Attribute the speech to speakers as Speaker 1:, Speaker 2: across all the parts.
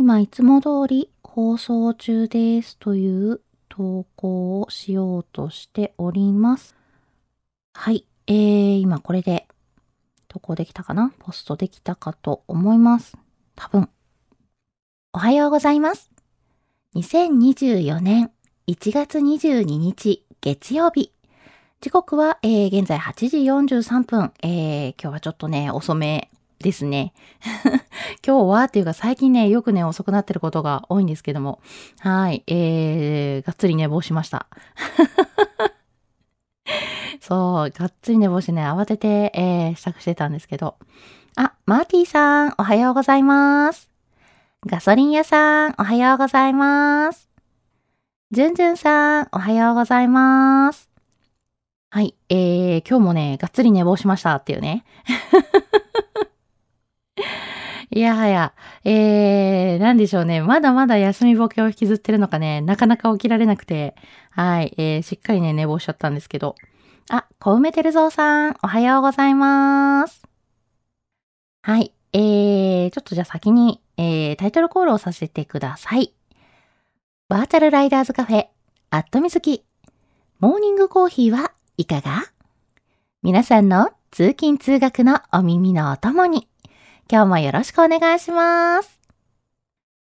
Speaker 1: 今いつも通り放送中ですという投稿をしようとしております。はい、えー、今これで投稿できたかな？ポストできたかと思います。多分。おはようございます。2024年1月22日月曜日。時刻は、えー、現在8時43分。えー、今日はちょっとね、遅めですね。今日はっていうか最近ね、よくね、遅くなってることが多いんですけども。はい。えー、がっつり寝坊しました。そう、がっつり寝坊してね、慌てて、えー、支度してたんですけど。あ、マーティーさん、おはようございます。ガソリン屋さん、おはようございます。ジュンジュンさん、おはようございます。はい、えー、今日もね、がっつり寝坊しましたっていうね。いやはや、えー、なんでしょうね。まだまだ休みボケを引きずってるのかね、なかなか起きられなくて、はい、えー、しっかりね、寝坊しちゃったんですけど。あ、小梅てるぞうさん、おはようございます。はい、えー、ちょっとじゃあ先に、えー、タイトルコールをさせてください。バーチャルライダーズカフェ、アットみずき。モーニングコーヒーはいかが？皆さんの通勤通学のお耳のお供に、今日もよろしくお願いします。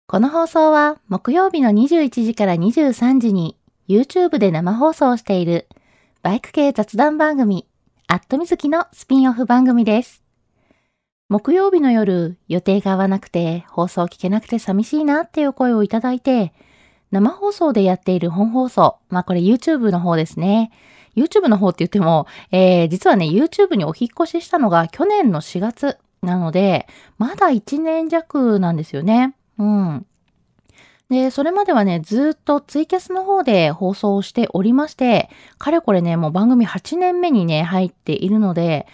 Speaker 1: この放送は木曜日の21時から23時に YouTube で生放送しているバイク系雑談番組、アットみずきのスピンオフ番組です。木曜日の夜、予定が合わなくて放送聞けなくて寂しいなっていう声をいただいて、生放送でやっている本放送、まあこれ YouTube の方ですね。YouTube の方って言っても、えー、実はね、YouTube にお引っ越ししたのが去年の4月なので、まだ1年弱なんですよね。うん。で、それまではね、ずっとツイキャスの方で放送しておりまして、かれこれね、もう番組8年目にね、入っているので、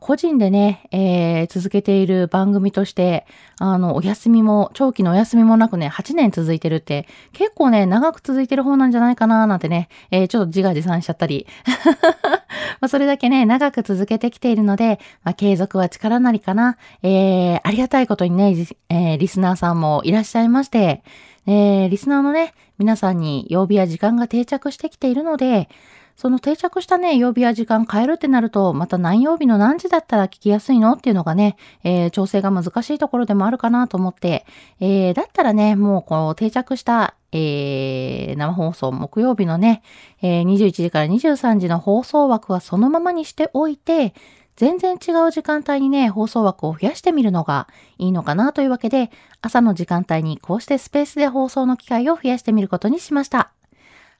Speaker 1: 個人でね、えー、続けている番組として、あの、お休みも、長期のお休みもなくね、8年続いてるって、結構ね、長く続いてる方なんじゃないかななんてね、えー、ちょっと自画自賛しちゃったり。まあ、それだけね、長く続けてきているので、まあ、継続は力なりかな。えー、ありがたいことにね、えー、リスナーさんもいらっしゃいまして、えー、リスナーのね、皆さんに曜日や時間が定着してきているので、その定着したね、曜日や時間変えるってなると、また何曜日の何時だったら聞きやすいのっていうのがね、えー、調整が難しいところでもあるかなと思って、えー、だったらね、もうこう定着した、えー、生放送、木曜日のね、えー、21時から23時の放送枠はそのままにしておいて、全然違う時間帯にね、放送枠を増やしてみるのがいいのかなというわけで、朝の時間帯にこうしてスペースで放送の機会を増やしてみることにしました。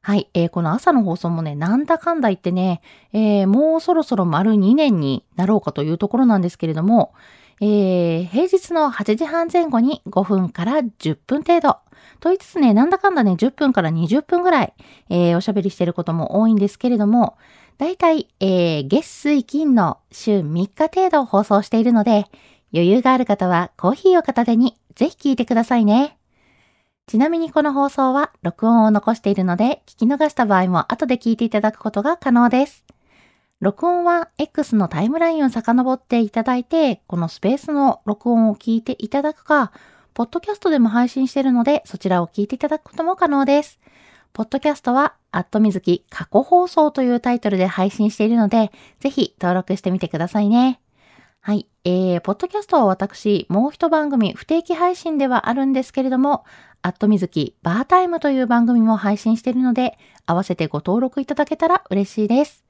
Speaker 1: はい、えー、この朝の放送もね、なんだかんだ言ってね、えー、もうそろそろ丸2年になろうかというところなんですけれども、えー、平日の8時半前後に5分から10分程度。と言いつつね、なんだかんだね、10分から20分ぐらい、えー、おしゃべりしてることも多いんですけれども、だいたい、えー、月水金の週3日程度放送しているので、余裕がある方はコーヒーを片手にぜひ聞いてくださいね。ちなみにこの放送は録音を残しているので、聞き逃した場合も後で聞いていただくことが可能です。録音は X のタイムラインを遡っていただいて、このスペースの録音を聞いていただくか、ポッドキャストでも配信しているので、そちらを聞いていただくことも可能です。ポッドキャストは、アットみずき過去放送というタイトルで配信しているので、ぜひ登録してみてくださいね。はい。えー、ポッドキャストは私、もう一番組、不定期配信ではあるんですけれども、アットみずきバータイムという番組も配信しているので、合わせてご登録いただけたら嬉しいです。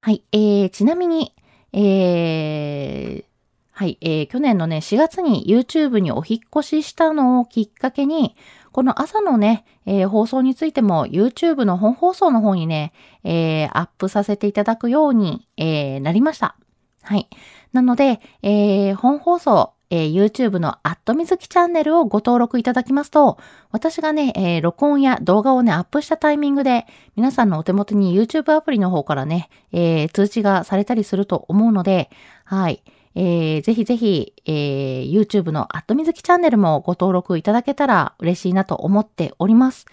Speaker 1: はい。えー、ちなみに、えー、はい、えー、去年のね、4月に YouTube にお引越ししたのをきっかけに、この朝のね、えー、放送についても YouTube の本放送の方にね、えー、アップさせていただくように、えー、なりました。はい。なので、えー、本放送、えー、YouTube のアットみずきチャンネルをご登録いただきますと、私がね、えー、録音や動画をね、アップしたタイミングで、皆さんのお手元に YouTube アプリの方からね、えー、通知がされたりすると思うので、はい。えー、ぜひぜひ、えー、YouTube のアットみずきチャンネルもご登録いただけたら嬉しいなと思っております。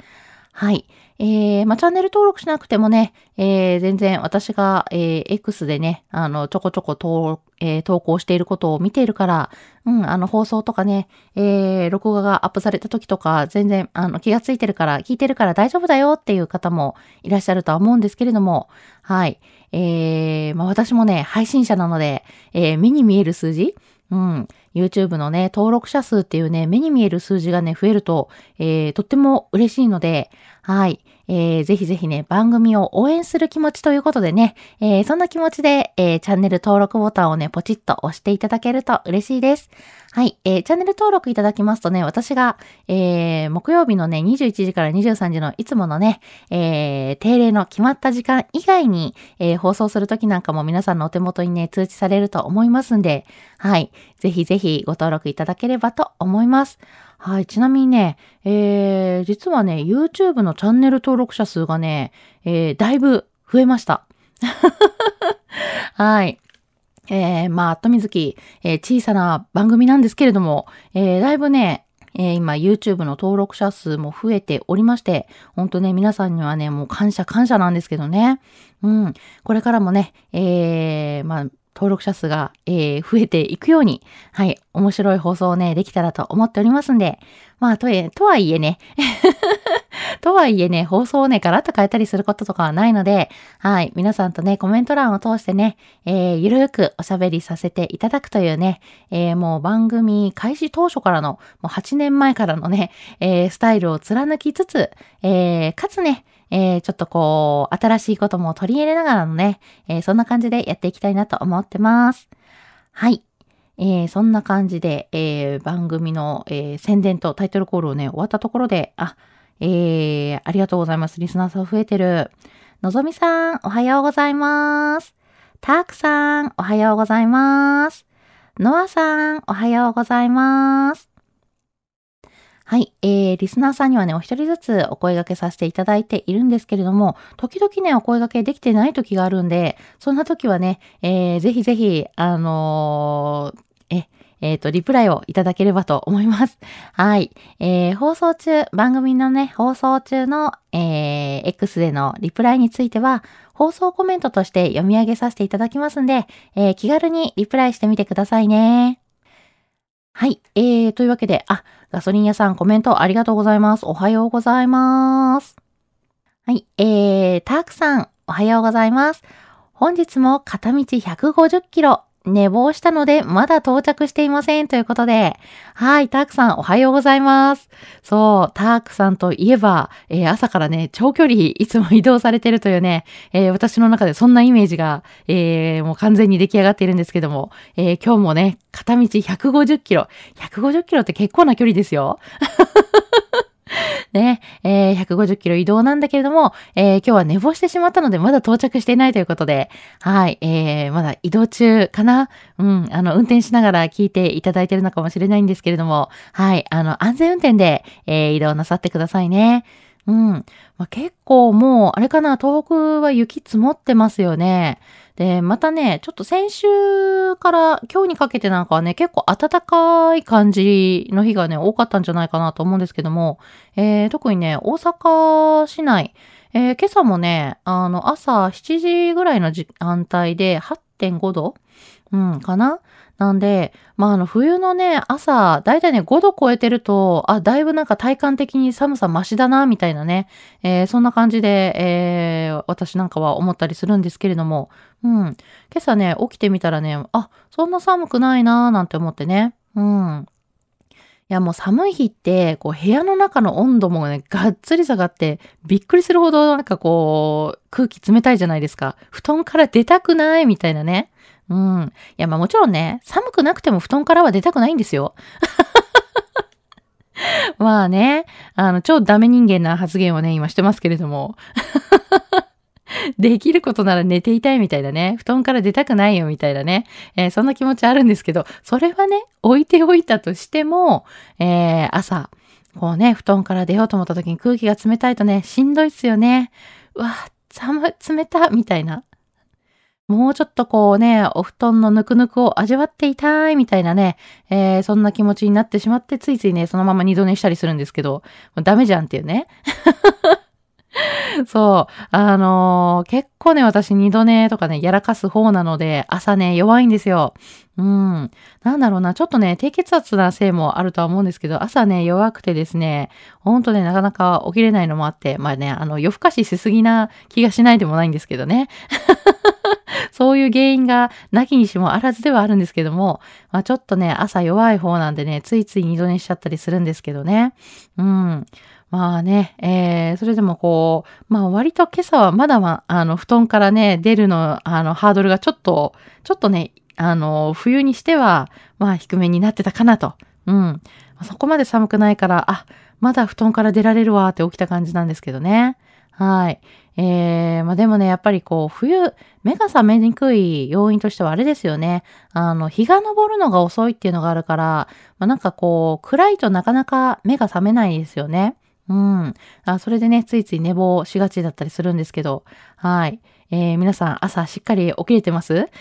Speaker 1: はい。えー、まあ、チャンネル登録しなくてもね、えー、全然私が、えー、X でね、あの、ちょこちょこ投,、えー、投稿していることを見ているから、うん、あの、放送とかね、えー、録画がアップされた時とか、全然、あの、気がついてるから、聞いてるから大丈夫だよっていう方もいらっしゃるとは思うんですけれども、はい。えー、まあ、私もね、配信者なので、えー、目に見える数字、うん。YouTube のね、登録者数っていうね、目に見える数字がね、増えると、えー、とっても嬉しいので、はい。えー、ぜひぜひね、番組を応援する気持ちということでね、えー、そんな気持ちで、えー、チャンネル登録ボタンをね、ポチッと押していただけると嬉しいです。はい。えー、チャンネル登録いただきますとね、私が、えー、木曜日のね、21時から23時のいつものね、えー、定例の決まった時間以外に、えー、放送するときなんかも皆さんのお手元にね、通知されると思いますんで、はい。ぜひぜひご登録いただければと思います。はい。ちなみにね、えー、実はね、YouTube のチャンネル登録者数がね、えー、だいぶ増えました。はい。えー、まあ、とみずき、えー、小さな番組なんですけれども、えー、だいぶね、えー、今 YouTube の登録者数も増えておりまして、ほんとね、皆さんにはね、もう感謝感謝なんですけどね。うん。これからもね、えー、まあ、登録者数が、えー、増えていくように、はい、面白い放送をね、できたらと思っておりますんで、まあ、とえ、とはいえね、とはいえね、放送をね、ガラッと変えたりすることとかはないので、はい、皆さんとね、コメント欄を通してね、えー、ゆるーくおしゃべりさせていただくというね、えー、もう番組開始当初からの、もう8年前からのね、えー、スタイルを貫きつつ、えー、かつね、えー、ちょっとこう、新しいことも取り入れながらのね、えー、そんな感じでやっていきたいなと思ってます。はい。えー、そんな感じで、えー、番組の、えー、宣伝とタイトルコールをね、終わったところで、あ、えー、ありがとうございます。リスナーさん増えてる。のぞみさん、おはようございます。たーくさん、おはようございます。のあさん、おはようございます。はい。えー、リスナーさんにはね、お一人ずつお声掛けさせていただいているんですけれども、時々ね、お声掛けできてない時があるんで、そんな時はね、えー、ぜひぜひ、あのー、え、えっ、ー、と、リプライをいただければと思います。はい。えー、放送中、番組のね、放送中の、えー、X でのリプライについては、放送コメントとして読み上げさせていただきますんで、えー、気軽にリプライしてみてくださいね。はい。えー、というわけで、あ、ガソリン屋さんコメントありがとうございます。おはようございます。はい。えー、タークさん、おはようございます。本日も片道150キロ、寝坊したので、まだ到着していません。ということで。はい、タークさん、おはようございます。そう、タークさんといえば、えー、朝からね、長距離いつも移動されてるというね、えー、私の中でそんなイメージが、えー、もう完全に出来上がっているんですけども、え今日もね、片道150キロ。150キロって結構な距離ですよ。ね、えー、150キロ移動なんだけれども、えー、今日は寝坊してしまったのでまだ到着していないということで、はい、えー、まだ移動中かな？うん、あの、運転しながら聞いていただいてるのかもしれないんですけれども、はい、あの、安全運転で、えー、移動なさってくださいね。うん。まあ、結構もう、あれかな、東北は雪積もってますよね。で、またね、ちょっと先週から今日にかけてなんかはね、結構暖かい感じの日がね、多かったんじゃないかなと思うんですけども、えー、特にね、大阪市内、えー、今朝もね、あの、朝7時ぐらいの時間帯で8.5度？うん、かな？なんで、まあ、あの、冬のね、朝、だいたいね、5度超えてると、あ、だいぶなんか体感的に寒さマシだな、みたいなね、えー、そんな感じで、えー、私なんかは思ったりするんですけれども、うん。今朝ね、起きてみたらね、あ、そんな寒くないな、なんて思ってね、うん。いや、もう寒い日って、こう、部屋の中の温度もね、がっつり下がって、びっくりするほど、なんかこう、空気冷たいじゃないですか。布団から出たくないみたいなね。うん。いや、まあもちろんね、寒くなくても布団からは出たくないんですよ。まあね、あの、超ダメ人間な発言をね、今してますけれども。できることなら寝ていたいみたいなね。布団から出たくないよみたいなね。えー、そんな気持ちあるんですけど、それはね、置いておいたとしても、えー、朝、こうね、布団から出ようと思った時に空気が冷たいとね、しんどいっすよね。うわ、寒、冷た、みたいな。もうちょっとこうね、お布団のぬくぬくを味わっていたいみたいなね、えー、そんな気持ちになってしまって、ついついね、そのまま二度寝したりするんですけど、もうダメじゃんっていうね。そう。あのー、結構ね、私二度寝とかね、やらかす方なので、朝ね、弱いんですよ。うん。なんだろうな、ちょっとね、低血圧なせいもあるとは思うんですけど、朝ね、弱くてですね、ほんとね、なかなか起きれないのもあって、まあね、あの、夜更かししすぎな気がしないでもないんですけどね。そういう原因がなきにしもあらずではあるんですけども、まあちょっとね、朝弱い方なんでね、ついつい二度寝しちゃったりするんですけどね。うん。まあね、えー、それでもこう、まあ割と今朝はまだま、あの、布団からね、出るの、あの、ハードルがちょっと、ちょっとね、あの、冬にしては、まあ低めになってたかなと。うん。そこまで寒くないから、あ、まだ布団から出られるわって起きた感じなんですけどね。はい。えー、まあでもね、やっぱりこう、冬、目が覚めにくい要因としてはあれですよね。あの、日が昇るのが遅いっていうのがあるから、まあなんかこう、暗いとなかなか目が覚めないですよね。うん。あそれでね、ついつい寝坊しがちだったりするんですけど、はい。えー、皆さん朝しっかり起きれてます？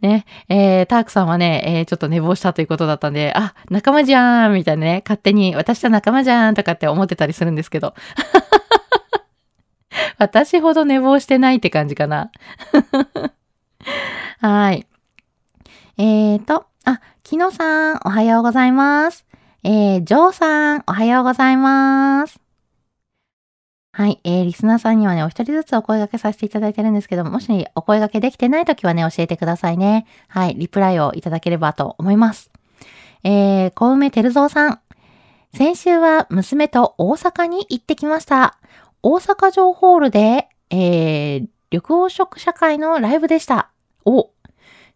Speaker 1: ね、えー、タークさんはね、えー、ちょっと寝坊したということだったんで、あ、仲間じゃーんみたいなね、勝手に私と仲間じゃーんとかって思ってたりするんですけど。私ほど寝坊してないって感じかな。はい。えーと、あ、木野さん、おはようございます。えー、ジョーさん、おはようございます。はい。えー、リスナーさんにはね、お一人ずつお声掛けさせていただいてるんですけども、もし、お声掛けできてないときはね、教えてくださいね。はい。リプライをいただければと思います。えー、小梅照蔵さん。先週は娘と大阪に行ってきました。大阪城ホールで、えー、緑黄色社会のライブでした。お、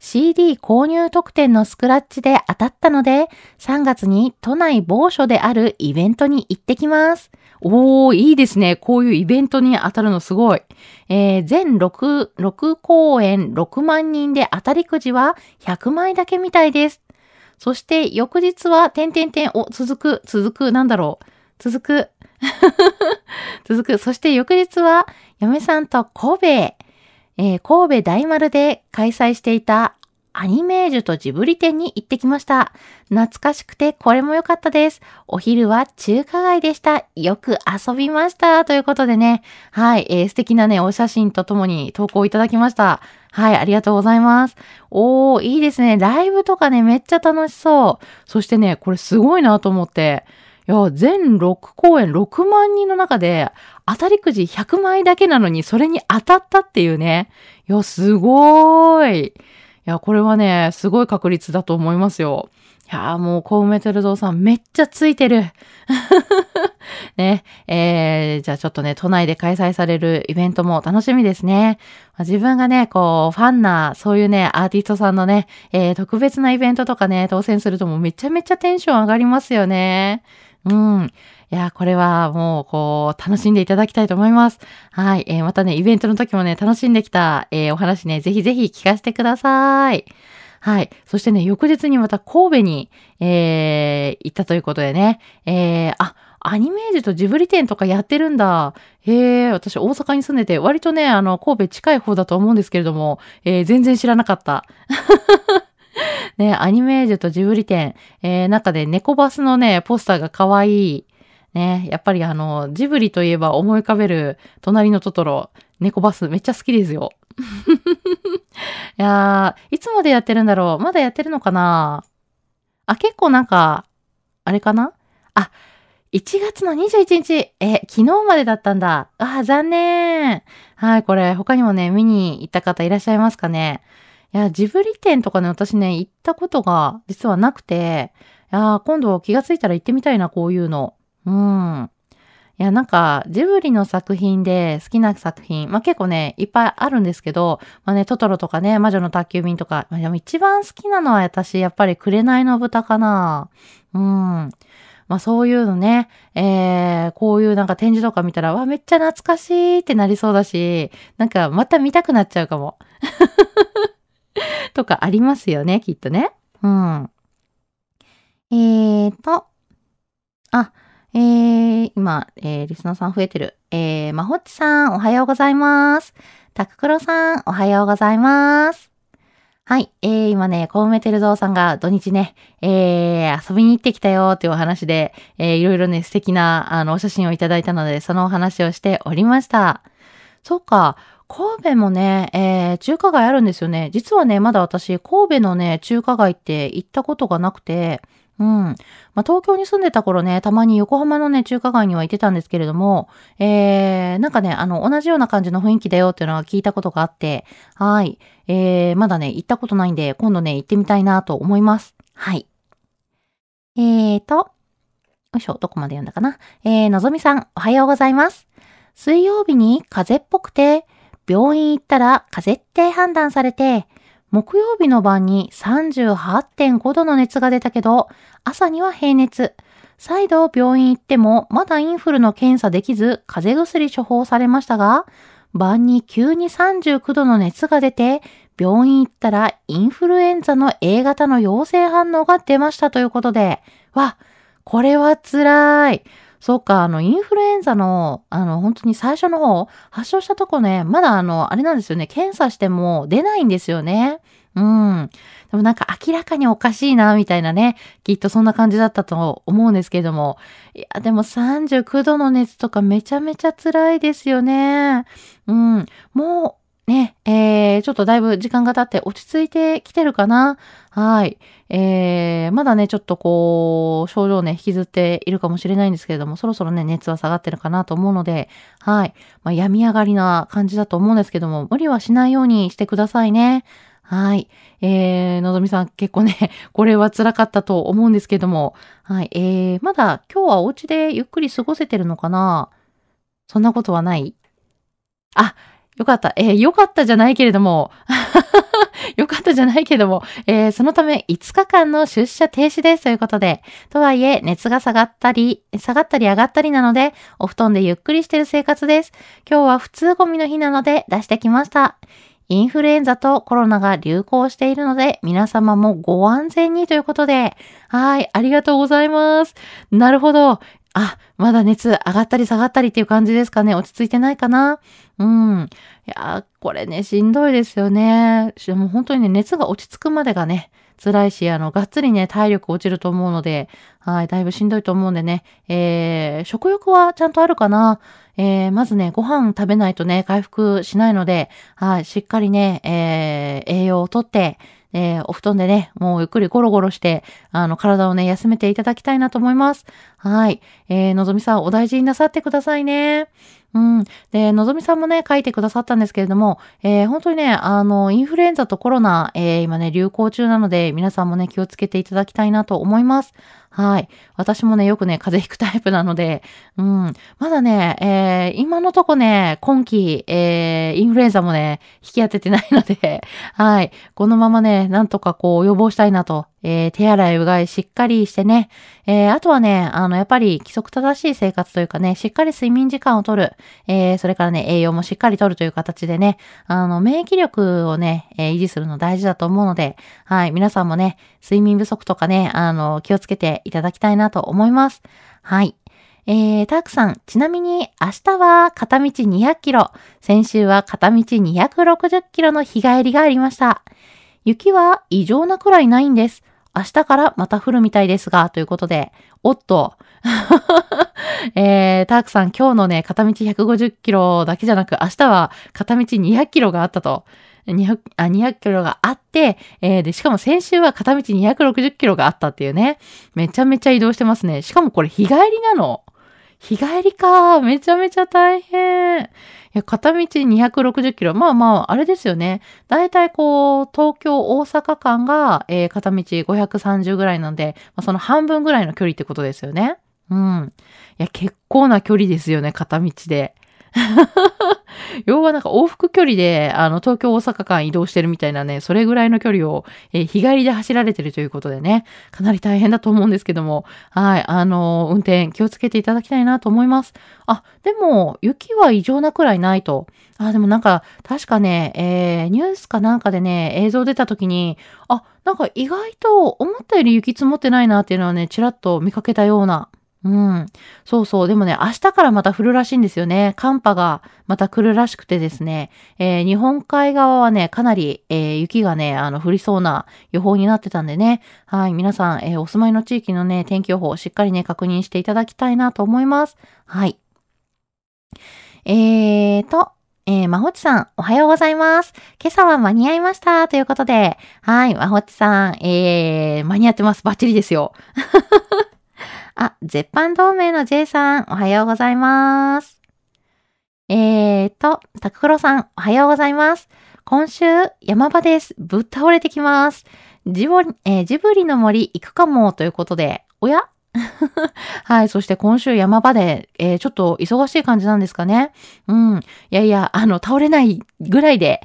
Speaker 1: CD 購入特典のスクラッチで当たったので、3月に都内某所であるイベントに行ってきます。おー、いいですね。こういうイベントに当たるのすごい。えー、全6、6公演6万人で当たりくじは100枚だけみたいです。そして翌日は、てんてんてん、お、続く、続く、なんだろう。続く。続く。そして翌日は、嫁さんと神戸、えー、神戸大丸で開催していたアニメージュとジブリ店に行ってきました。懐かしくてこれも良かったです。お昼は中華街でした。よく遊びました。ということでね、はい、えー、素敵なね、お写真とともに投稿いただきました。はい、ありがとうございます。おー、いいですね。ライブとかね、めっちゃ楽しそう。そしてね、これすごいなと思って、いや、全6公演6万人の中で、当たりくじ100枚だけなのに、それに当たったっていうね。いや、すごーい。いや、これはね、すごい確率だと思いますよ。いやもう、小梅照蔵さんめっちゃついてる。ね、えー、じゃあちょっとね、都内で開催されるイベントも楽しみですね。自分がね、こう、ファンな、そういうね、アーティストさんのね、えー、特別なイベントとかね、当選するともうめちゃめちゃテンション上がりますよね。うん。いや、これはもう、こう、楽しんでいただきたいと思います。はい。えー、またね、イベントの時もね、楽しんできた、えー、お話ね、ぜひぜひ聞かせてください。はい。そしてね、翌日にまた神戸に、えー、行ったということでね、えー、あ、アニメージュとジブリ展とかやってるんだ。へえ、私大阪に住んでて、割とね、あの、神戸近い方だと思うんですけれども、えー、全然知らなかった。ね、アニメージュとジブリ展、えー、中で猫バスのね、ポスターが可愛い。ね、やっぱりあの、ジブリといえば思い浮かべる、隣のトトロ、猫バスめっちゃ好きですよ。いやー、いつまでやってるんだろうまだやってるのかなあ、結構なんか、あれかなあ、1月の21日、え、昨日までだったんだ。あ、残念。はい、これ、他にもね、見に行った方いらっしゃいますかね。いや、ジブリ店とかね、私ね、行ったことが実はなくて、いや、今度気がついたら行ってみたいな、こういうの。うん。いや、なんか、ジブリの作品で好きな作品、まあ結構ね、いっぱいあるんですけど、まあね、トトロとかね、魔女の宅急便とか、まあ、でも一番好きなのは私、やっぱり紅の豚かな。うん。まあそういうのね、えー、こういうなんか展示とか見たら、わ、めっちゃ懐かしいってなりそうだし、なんかまた見たくなっちゃうかも。とかありますよね、きっとね。うん。えーと、あ、えー、今、えー、リスナーさん増えてる。えー、まほっちさん、おはようございます。たくくろさん、おはようございます。はい。えー、今ね、コウメテルゾウさんが土日ね、えー、遊びに行ってきたよっていうお話で、えー、いろいろね、素敵な、あの、お写真をいただいたので、そのお話をしておりました。そうか。神戸もね、えー、中華街あるんですよね。実はね、まだ私、神戸のね、中華街って行ったことがなくて、うん。まあ、東京に住んでた頃ね、たまに横浜のね、中華街には行ってたんですけれども、えー、なんかね、あの、同じような感じの雰囲気だよっていうのは聞いたことがあって、はい。えー、まだね、行ったことないんで、今度ね、行ってみたいなと思います。はい。えーと、よいしょ、どこまで読んだかな。えー、のぞみさん、おはようございます。水曜日に風っぽくて、病院行ったら風邪って判断されて、木曜日の晩に38.5度の熱が出たけど、朝には平熱。再度病院行ってもまだインフルの検査できず、風邪薬処方されましたが、晩に急に39度の熱が出て、病院行ったらインフルエンザの A 型の陽性反応が出ましたということで、わ、これは辛い。そうか、あの、インフルエンザの、あの、本当に最初の方、発症したとこね、まだあの、あれなんですよね、検査しても出ないんですよね。うん。でもなんか明らかにおかしいな、みたいなね。きっとそんな感じだったと思うんですけれども。いや、でも39度の熱とかめちゃめちゃ辛いですよね。うん。もう、ね、えー、ちょっとだいぶ時間が経って落ち着いてきてるかな？はい。えー、まだね、ちょっとこう、症状ね、引きずっているかもしれないんですけれども、そろそろね、熱は下がってるかなと思うので、はい。まあ、病み上がりな感じだと思うんですけども、無理はしないようにしてくださいね。はい。えー、のぞみさん結構ね、これは辛かったと思うんですけども、はい。えー、まだ今日はお家でゆっくり過ごせてるのかな？そんなことはない？あ、よかった。えー、よかったじゃないけれども、よかったじゃないけども、えー、そのため5日間の出社停止ですということで、とはいえ熱が下がったり、下がったり上がったりなので、お布団でゆっくりしてる生活です。今日は普通ゴミの日なので出してきました。インフルエンザとコロナが流行しているので、皆様もご安全にということで、はい、ありがとうございます。なるほど。あ、まだ熱上がったり下がったりっていう感じですかね。落ち着いてないかなうん。いやこれね、しんどいですよね。もう本当にね、熱が落ち着くまでがね、辛いし、あの、がっつりね、体力落ちると思うので、はい、だいぶしんどいと思うんでね、えー、食欲はちゃんとあるかなえー、まずね、ご飯食べないとね、回復しないので、はい、しっかりね、えー、栄養をとって、えー、お布団でね、もうゆっくりゴロゴロして、あの、体をね、休めていただきたいなと思います。はい。えー、のぞみさん、お大事になさってくださいね。うん。で、のぞみさんもね、書いてくださったんですけれども、えー、本当にね、あの、インフルエンザとコロナ、えー、今ね、流行中なので、皆さんもね、気をつけていただきたいなと思います。はい。私もね、よくね、風邪ひくタイプなので、うん。まだね、えー、今のとこね、今季、えー、インフルエンザもね、引き当ててないので、はい。このままね、なんとかこう、予防したいなとえー、手洗いうがいしっかりしてね、えー、あとはね、あの、やっぱり規則正しい生活というかね、しっかり睡眠時間をとる、えー、それからね、栄養もしっかりとるという形でね、あの、免疫力をね、え維持するの大事だと思うので、はい、皆さんもね、睡眠不足とかね、あの、気をつけていただきたいなと思います。はい。えー、たくさん、ちなみに明日は片道200キロ、先週は片道260キロの日帰りがありました。雪は異常なくらいないんです。明日からまた降るみたいですが、ということで、おっと。えー、タークさん、今日のね、片道150キロだけじゃなく、明日は片道200キロがあったと。200, あ200キロがあって、えー、で、しかも先週は片道260キロがあったっていうね。めちゃめちゃ移動してますね。しかもこれ日帰りなの。日帰りか。めちゃめちゃ大変。いや、片道260キロ。まあまあ、あれですよね。だいたいこう、東京、大阪間が、えー、片道530ぐらいなんで、まあ、その半分ぐらいの距離ってことですよね。うん。いや、結構な距離ですよね、片道で。要はなんか往復距離で、あの、東京大阪間移動してるみたいなね、それぐらいの距離を、えー、日帰りで走られてるということでね、かなり大変だと思うんですけども、はい、あのー、運転気をつけていただきたいなと思います。あ、でも、雪は異常なくらいないと。あ、でもなんか、確かね、えー、ニュースかなんかでね、映像出た時に、あ、なんか意外と思ったより雪積もってないなっていうのはね、ちらっと見かけたようなうん。そうそう。でもね、明日からまた降るらしいんですよね。寒波がまた来るらしくてですね。えー、日本海側はね、かなり、えー、雪がね、あの、降りそうな予報になってたんでね。はい。皆さん、えー、お住まいの地域のね、天気予報をしっかりね、確認していただきたいなと思います。はい。えーと、えー、まほちさん、おはようございます。今朝は間に合いました。ということで、はい、まほちさん、えー、間に合ってます。バッチリですよ。あ、絶版同盟の J さん、おはようございます。えーと、タククロさん、おはようございます。今週、山場です。ぶっ倒れてきます。ジボリ、えー、ジブリの森行くかもということで、おや？はい。そして今週山場で、えー、ちょっと忙しい感じなんですかね。うん。いやいや、あの、倒れないぐらいで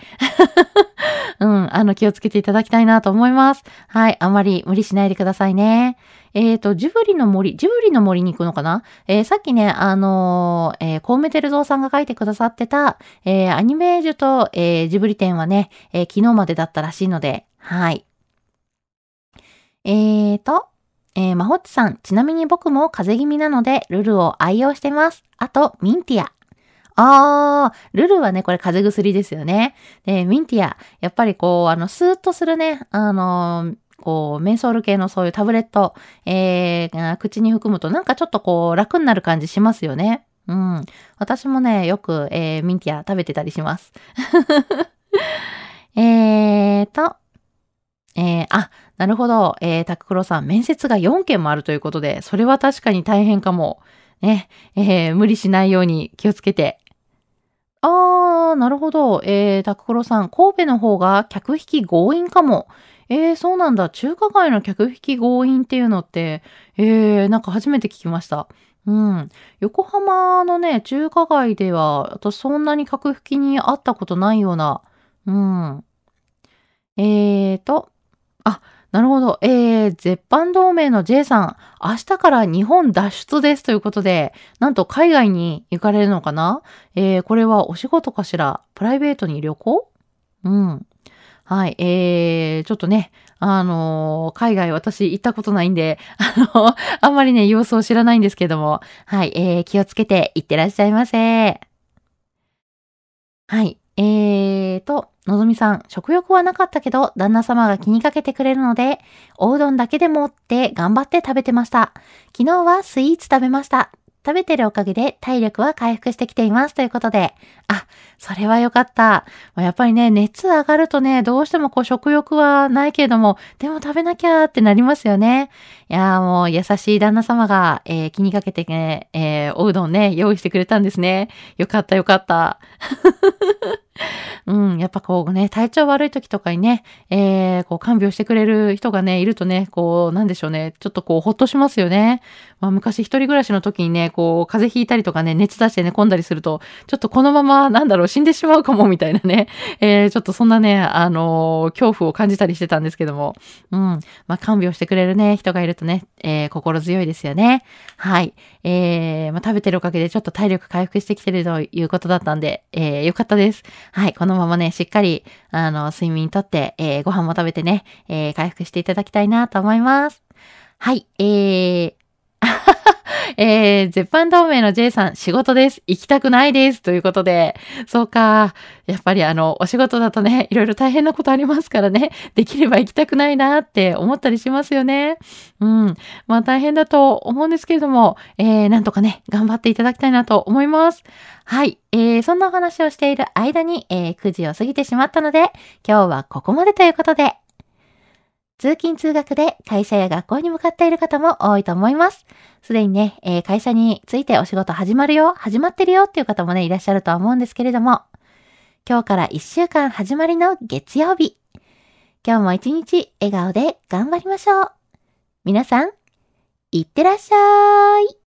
Speaker 1: うん。あの、気をつけていただきたいなと思います。はい。あまり無理しないでくださいね。えっ、ー、と、ジブリの森、ジブリの森に行くのかな？えー、さっきね、あのー、えー、コウメテルゾウさんが書いてくださってた、えー、アニメージュと、えー、ジブリ展はね、えー、昨日までだったらしいので、はい。えーと、えー、まほっちさん、ちなみに僕も風邪気味なので、ルルを愛用してます。あと、ミンティア。あー、ルルはね、これ風邪薬ですよね。で、ミンティア、やっぱりこう、あの、スーッとするね、あのー、こう、メンソール系のそういうタブレット、えー、口に含むとなんかちょっとこう、楽になる感じしますよね。うん。私もね、よく、えー、ミンティア食べてたりします。えーと、えー、あ、なるほど。えー、タククロさん、面接が4件もあるということで、それは確かに大変かも。ね、えー、無理しないように気をつけて。あー、なるほど。えー、タククロさん、神戸の方が客引き強引かも。えー、そうなんだ。中華街の客引き強引っていうのって、えー、なんか初めて聞きました。うん。横浜のね、中華街では、私そんなに客引きに会ったことないような、うん。えーと、あ、なるほど。えー、絶版同盟の J さん、明日から日本脱出ですということで、なんと海外に行かれるのかな？えー、これはお仕事かしら？プライベートに旅行？うん。はい。えー、ちょっとね、あのー、海外私行ったことないんで、あの、あんまりね、様子を知らないんですけども、はい。えー、気をつけて行ってらっしゃいませ。はい。えーと、のぞみさん、食欲はなかったけど、旦那様が気にかけてくれるので、おうどんだけでもって頑張って食べてました。昨日はスイーツ食べました。食べてるおかげで体力は回復してきています。ということで。あ、それは良かった。やっぱりね、熱上がるとね、どうしてもこう食欲はないけれども、でも食べなきゃってなりますよね。いやもう優しい旦那様が、えー、気にかけてね、えー、おうどんね、用意してくれたんですね。よかったよかった。うん、やっぱこうね、体調悪い時とかにね、えー、こう看病してくれる人がね、いるとね、こう、なんでしょうね、ちょっとこう、ほっとしますよね。まあ、昔一人暮らしの時にね、こう、風邪ひいたりとかね、熱出して寝込んだりすると、ちょっとこのまま、なんだろう、死んでしまうかも、みたいなね、えー、ちょっとそんなね、あのー、恐怖を感じたりしてたんですけども、うん、まあ、看病してくれるね、人がいるるとね、えー、心強いですよね。はい。えー、まあ、食べてるおかげでちょっと体力回復してきてるということだったんで、えー、よかったです。はい。このままね、しっかり、あの、睡眠とって、えー、ご飯も食べてね、えー、回復していただきたいなと思います。はい。えー、えー、絶版同盟の J さん、仕事です。行きたくないです。ということで、そうか。やっぱりあの、お仕事だとね、いろいろ大変なことありますからね、できれば行きたくないなって思ったりしますよね。うん。まあ大変だと思うんですけれども、えー、なんとかね、頑張っていただきたいなと思います。はい。えー、そんなお話をしている間に、えー、9時を過ぎてしまったので、今日はここまでということで、通勤通学で会社や学校に向かっている方も多いと思います。すでにね、えー、会社についてお仕事始まるよ、始まってるよっていう方もね、いらっしゃると思うんですけれども、今日から1週間始まりの月曜日。今日も一日笑顔で頑張りましょう。皆さん、いってらっしゃい。